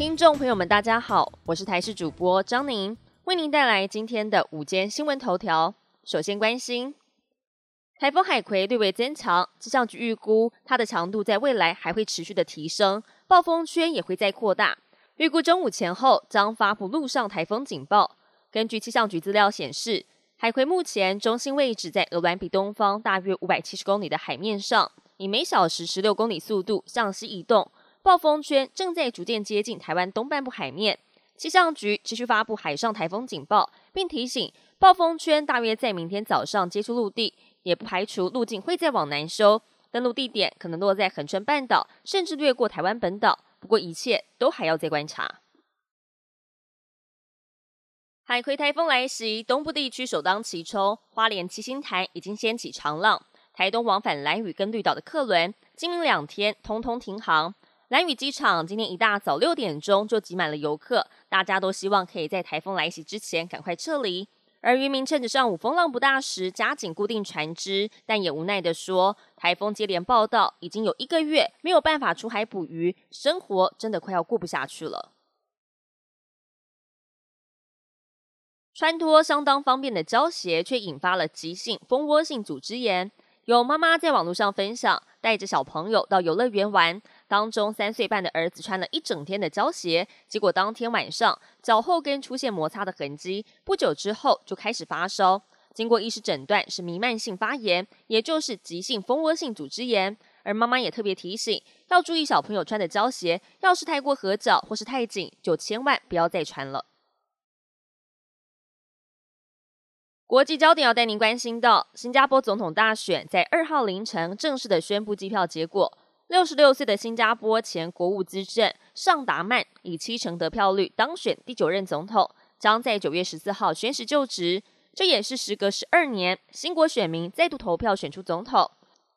听众朋友们，大家好，我是台视主播张宁，为您带来今天的午间新闻头条。首先关心台风海葵略微增强，气象局预估它的强度在未来还会持续的提升，暴风圈也会再扩大。预估中午前后将发布陆上台风警报。根据气象局资料显示，海葵目前中心位置在鹅銮比东方大约五百七十公里的海面上，以每小时十六公里速度向西移动。暴风圈正在逐渐接近台湾东半部海面，气象局持续发布海上台风警报，并提醒暴风圈大约在明天早上接触陆地，也不排除路径会再往南收，登陆地点可能落在恒春半岛，甚至掠过台湾本岛。不过一切都还要再观察。海葵台风来袭，东部地区首当其冲，花莲七星潭已经掀起长浪，台东往返蓝屿跟绿岛的客轮，今明两天通通停航。蓝屿机场今天一大早六点钟就挤满了游客，大家都希望可以在台风来袭之前赶快撤离。而渔民趁着上午风浪不大时加紧固定船只，但也无奈地说，台风接连报道，已经有一个月没有办法出海捕鱼，生活真的快要过不下去了。穿脱相当方便的胶鞋，却引发了急性蜂窝性组织炎。有妈妈在网络上分享，带着小朋友到游乐园玩。当中三岁半的儿子穿了一整天的胶鞋，结果当天晚上脚后跟出现摩擦的痕迹，不久之后就开始发烧。经过医师诊断是弥漫性发炎，也就是急性蜂窝性组织炎。而妈妈也特别提醒，要注意小朋友穿的胶鞋，要是太过合脚或是太紧，就千万不要再穿了。国际焦点要带您关心到，新加坡总统大选在二号凌晨正式的宣布计票结果。六十六岁的新加坡前国务资政尚达曼以七成得票率当选第九任总统，将在九月十四号宣誓就职。这也是时隔十二年，新国选民再度投票选出总统。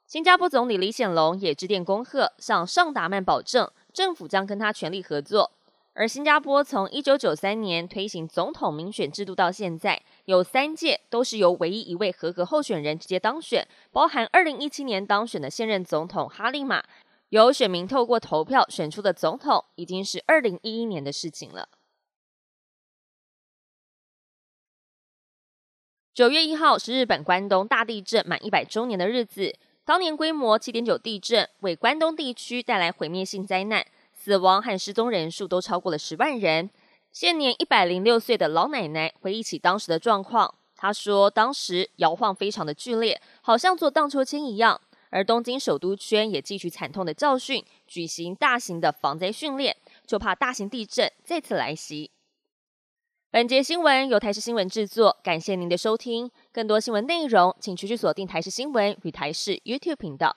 新加坡总理李显龙也致电恭贺，向尚达曼保证政府将跟他全力合作。而新加坡从一九九三年推行总统民选制度到现在，有三届都是由唯一一位合格候选人直接当选，包含二零一七年当选的现任总统哈利玛。由选民透过投票选出的总统，已经是二零一一年的事情了。九月一号是日本关东大地震满一百周年的日子，当年规模七点九地震为关东地区带来毁灭性灾难，死亡和失踪人数都超过了十万人。现年一百零六岁的老奶奶回忆起当时的状况，她说：“当时摇晃非常的剧烈，好像坐荡秋千一样。”而东京首都圈也汲取惨痛的教训，举行大型的防灾训练，就怕大型地震再次来袭。本节新闻由台视新闻制作，感谢您的收听。更多新闻内容，请持续锁定台视新闻与台视 YouTube 频道。